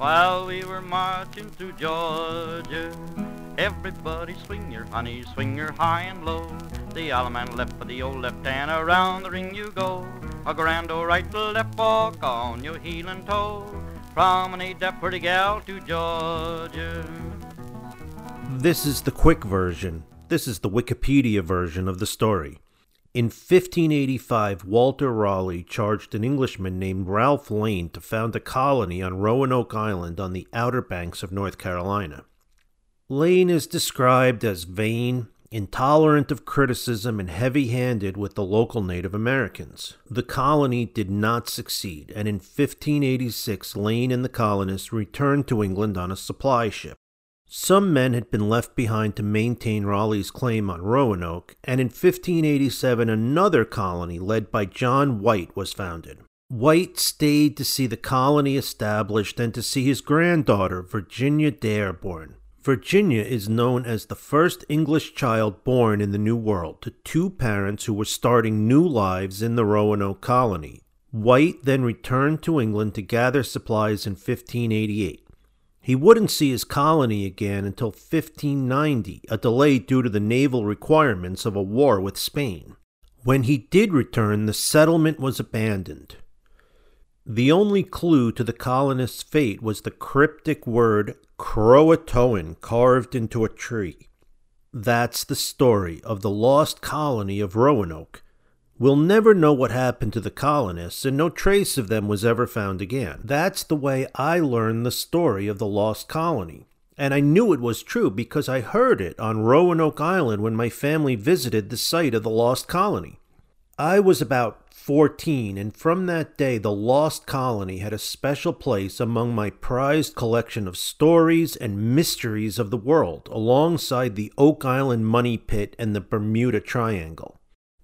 while we were marching through Georgia. Everybody swing your honey, swing your high and low. The Allemande left for the old left hand, around the ring you go. A grand old right to left walk on your heel and toe. Promenade that pretty gal to Georgia. This is the quick version. This is the Wikipedia version of the story. In 1585, Walter Raleigh charged an Englishman named Ralph Lane to found a colony on Roanoke Island on the outer banks of North Carolina. Lane is described as vain, intolerant of criticism, and heavy handed with the local Native Americans. The colony did not succeed, and in 1586, Lane and the colonists returned to England on a supply ship. Some men had been left behind to maintain Raleigh's claim on Roanoke, and in 1587 another colony led by John White was founded. White stayed to see the colony established and to see his granddaughter, Virginia Dare, born. Virginia is known as the first English child born in the New World to two parents who were starting new lives in the Roanoke colony. White then returned to England to gather supplies in 1588. He wouldn't see his colony again until 1590, a delay due to the naval requirements of a war with Spain. When he did return, the settlement was abandoned. The only clue to the colonists' fate was the cryptic word Croatoan carved into a tree. That's the story of the lost colony of Roanoke. We'll never know what happened to the colonists, and no trace of them was ever found again. That's the way I learned the story of the lost colony. And I knew it was true because I heard it on Roanoke Island when my family visited the site of the lost colony. I was about 14, and from that day, the Lost Colony had a special place among my prized collection of stories and mysteries of the world, alongside the Oak Island Money Pit and the Bermuda Triangle.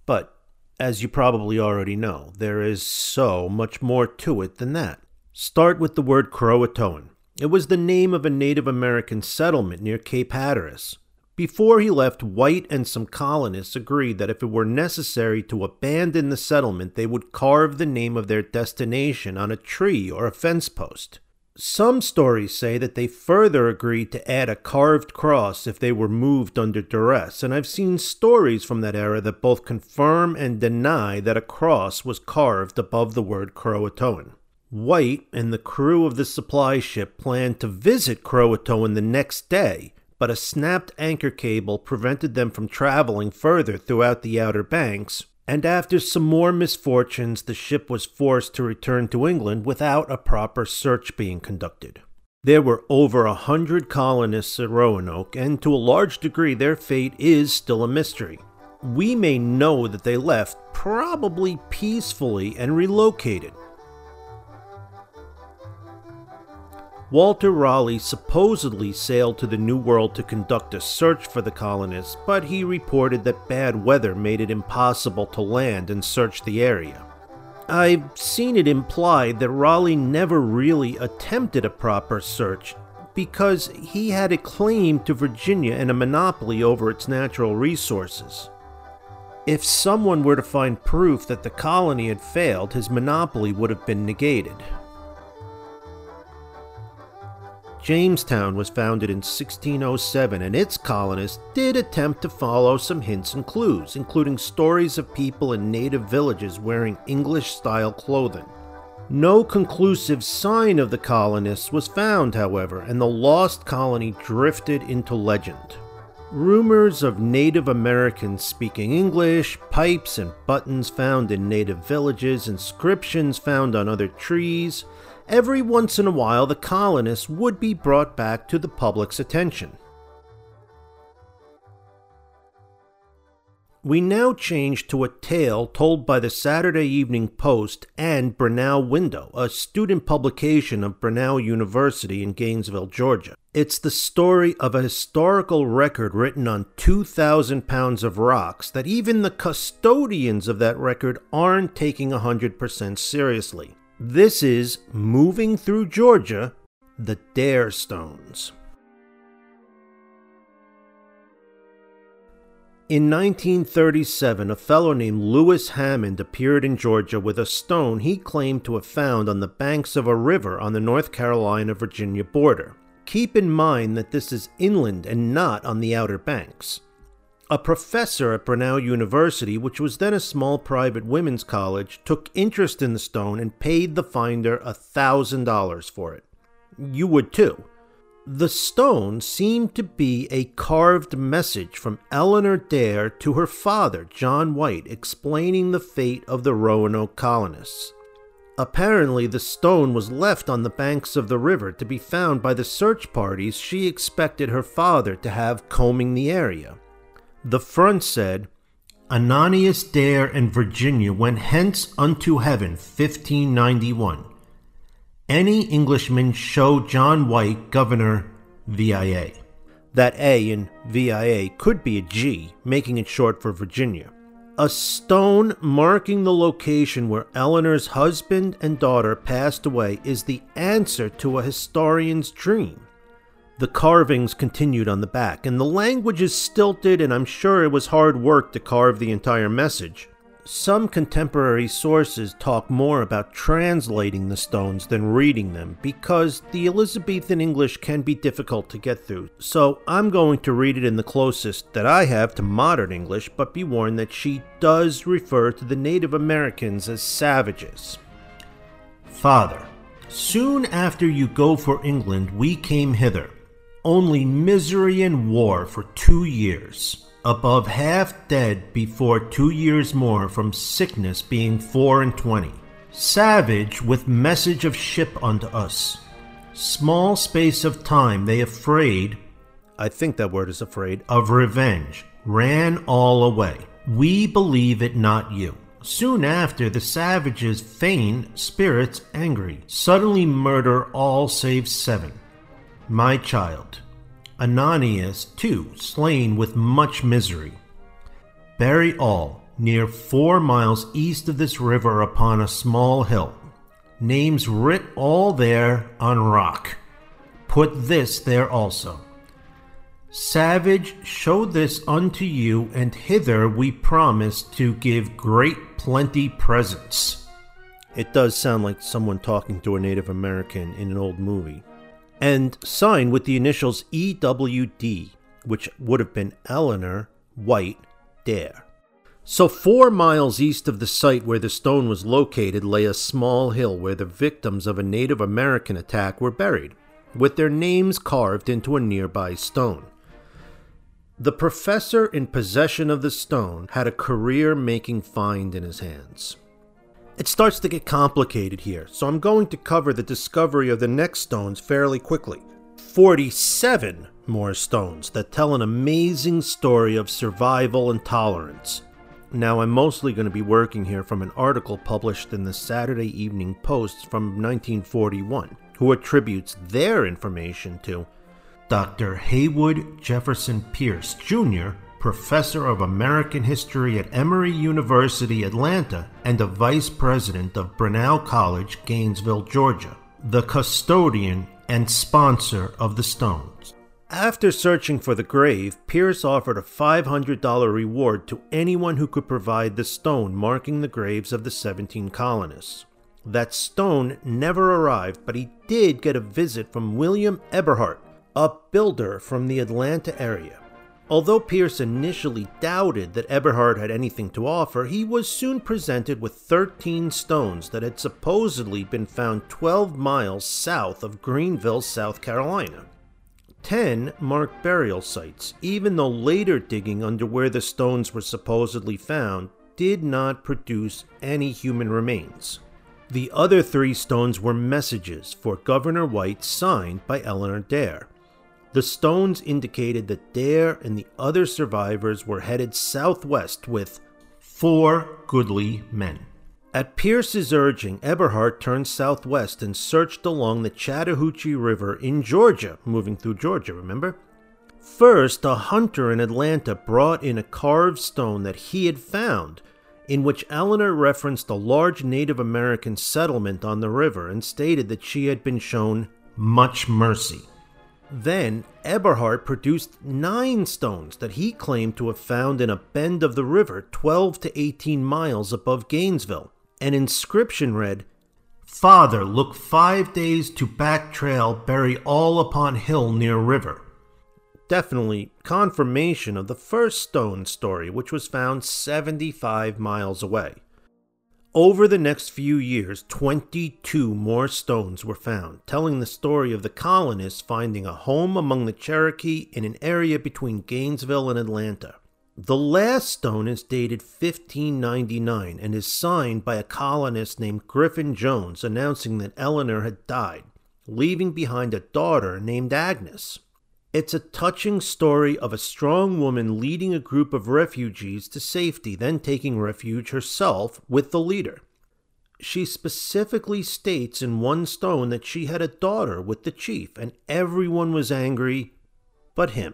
But, as you probably already know, there is so much more to it than that. Start with the word Croatoan. It was the name of a Native American settlement near Cape Hatteras. Before he left, White and some colonists agreed that if it were necessary to abandon the settlement, they would carve the name of their destination on a tree or a fence post. Some stories say that they further agreed to add a carved cross if they were moved under duress, and I've seen stories from that era that both confirm and deny that a cross was carved above the word Croatoan. White and the crew of the supply ship planned to visit Croatoan the next day, but a snapped anchor cable prevented them from traveling further throughout the Outer Banks, and after some more misfortunes, the ship was forced to return to England without a proper search being conducted. There were over a hundred colonists at Roanoke, and to a large degree, their fate is still a mystery. We may know that they left probably peacefully and relocated, Walter Raleigh supposedly sailed to the New World to conduct a search for the colonists, but he reported that bad weather made it impossible to land and search the area. I've seen it implied that Raleigh never really attempted a proper search because he had a claim to Virginia and a monopoly over its natural resources. If someone were to find proof that the colony had failed, his monopoly would have been negated. Jamestown was founded in 1607, and its colonists did attempt to follow some hints and clues, including stories of people in native villages wearing English style clothing. No conclusive sign of the colonists was found, however, and the lost colony drifted into legend. Rumors of Native Americans speaking English, pipes and buttons found in native villages, inscriptions found on other trees, every once in a while the colonists would be brought back to the public's attention. We now change to a tale told by the Saturday Evening Post and Brenau Window, a student publication of Brenau University in Gainesville, Georgia. It's the story of a historical record written on 2,000 pounds of rocks that even the custodians of that record aren't taking 100% seriously. This is Moving Through Georgia, the Dare Stones. In 1937, a fellow named Louis Hammond appeared in Georgia with a stone he claimed to have found on the banks of a river on the North Carolina Virginia border. Keep in mind that this is inland and not on the outer banks. A professor at Brenau University, which was then a small private women's college, took interest in the stone and paid the finder $1,000 for it. You would too. The stone seemed to be a carved message from Eleanor Dare to her father, John White, explaining the fate of the Roanoke colonists. Apparently, the stone was left on the banks of the river to be found by the search parties she expected her father to have combing the area. The front said, Ananias Dare and Virginia went hence unto heaven, 1591 any Englishman show John White, Governor, VIA. That A in VIA could be a G, making it short for Virginia. A stone marking the location where Eleanor's husband and daughter passed away is the answer to a historian's dream. The carvings continued on the back, and the language is stilted, and I'm sure it was hard work to carve the entire message. Some contemporary sources talk more about translating the stones than reading them because the Elizabethan English can be difficult to get through. So I'm going to read it in the closest that I have to modern English, but be warned that she does refer to the Native Americans as savages. Father, soon after you go for England, we came hither. Only misery and war for two years above half dead before two years more from sickness being four and twenty. Savage with message of ship unto us. Small space of time they afraid, I think that word is afraid, of revenge, ran all away. We believe it not you. Soon after, the savages feign spirits angry, suddenly murder all save seven. My child, Ananias too slain with much misery. Bury all near four miles east of this river upon a small hill. Names writ all there on rock. Put this there also. Savage, show this unto you, and hither we promise to give great plenty presents. It does sound like someone talking to a Native American in an old movie and signed with the initials EWD, which would have been Eleanor White Dare. So, four miles east of the site where the stone was located lay a small hill where the victims of a Native American attack were buried, with their names carved into a nearby stone. The professor in possession of the stone had a career making find in his hands. It starts to get complicated here, so I'm going to cover the discovery of the next stones fairly quickly. 47 more stones that tell an amazing story of survival and tolerance. Now, I'm mostly going to be working here from an article published in the Saturday Evening Post from 1941, who attributes their information to Dr. Haywood Jefferson Pearce, Jr., professor of American history at Emory University, Atlanta, and a vice president of Brenau College, Gainesville, Georgia, the custodian and sponsor of the stones. After searching for the grave, Pearce offered a $500 reward to anyone who could provide the stone marking the graves of the 17 colonists. That stone never arrived, but he did get a visit from William Eberhardt, a builder from the Atlanta area. Although Pearce initially doubted that Eberhardt had anything to offer, he was soon presented with 13 stones that had supposedly been found 12 miles south of Greenville, South Carolina. 10 marked burial sites, even though later digging under where the stones were supposedly found did not produce any human remains. The other three stones were messages for Governor White signed by Eleanor Dare. The stones indicated that Dare and the other survivors were headed southwest with four goodly men. At Pearce's urging, Eberhardt turned southwest and searched along the Chattahoochee River in Georgia, moving through Georgia, remember? First, a hunter in Atlanta brought in a carved stone that he had found, in which Eleanor referenced a large Native American settlement on the river and stated that she had been shown much mercy. Then, Eberhardt produced nine stones that he claimed to have found in a bend of the river 12 to 18 miles above Gainesville. An inscription read, Father, look five days to back trail, bury all upon hill near river. Definitely confirmation of the first stone story, which was found 75 miles away. Over the next few years, 22 more stones were found, telling the story of the colonists finding a home among the Cherokee in an area between Gainesville and Atlanta. The last stone is dated 1599 and is signed by a colonist named Griffin Jones announcing that Eleanor had died, leaving behind a daughter named Agnes. It's a touching story of a strong woman leading a group of refugees to safety, then taking refuge herself with the leader. She specifically states in one stone that she had a daughter with the chief, and everyone was angry but him.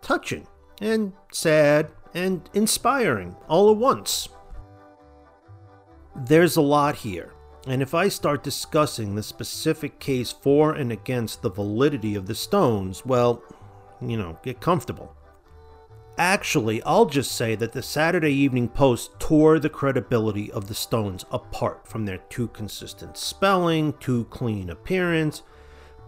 Touching and sad and inspiring all at once. There's a lot here, and if I start discussing the specific case for and against the validity of the stones, well, you know, get comfortable. Actually, I'll just say that the Saturday Evening Post tore the credibility of the Stones apart from their too consistent spelling, too clean appearance,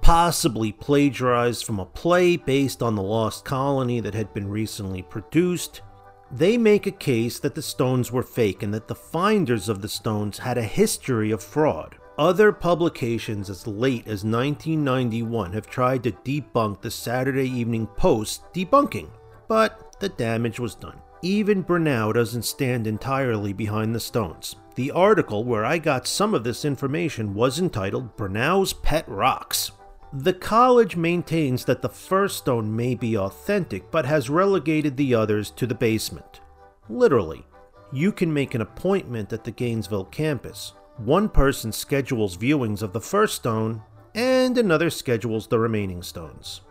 possibly plagiarized from a play based on the Lost Colony that had been recently produced. They make a case that the stones were fake and that the finders of the stones had a history of fraud. Other publications as late as 1991 have tried to debunk the Saturday Evening Post debunking, but the damage was done. Even Brenau doesn't stand entirely behind the stones. The article where I got some of this information was entitled Brenau's Pet Rocks. The college maintains that the first stone may be authentic, but has relegated the others to the basement. Literally, you can make an appointment at the Gainesville campus, one person schedules viewings of the first stone, and another schedules the remaining stones.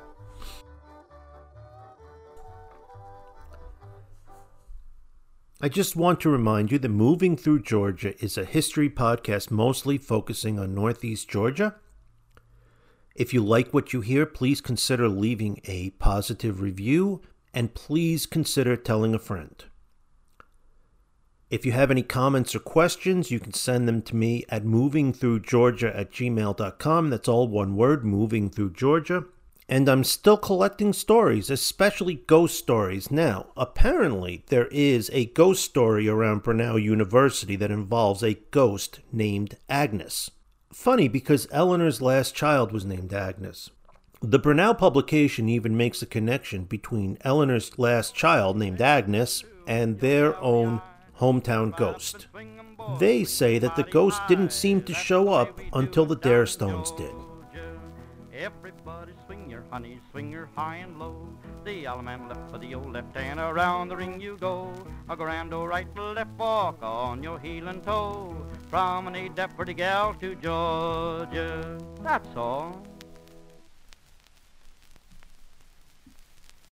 I just want to remind you that Moving Through Georgia is a history podcast mostly focusing on Northeast Georgia. If you like what you hear, please consider leaving a positive review and please consider telling a friend. If you have any comments or questions, you can send them to me at movingthroughgeorgia at gmail.com. That's all one word, moving through Georgia. And I'm still collecting stories, especially ghost stories. Now, apparently, there is a ghost story around Brenau University that involves a ghost named Agnes. Funny because Eleanor's last child was named Agnes. The Brenau publication even makes a connection between Eleanor's last child named Agnes and their own hometown ghost. They say that the ghost didn't seem to show up until the Dare Stones did. Everybody swing your honey, swing your high and low. The man left for the old left hand, around the ring you go. A grand old right left walk on your heel and toe. Gal to Georgia. That's all.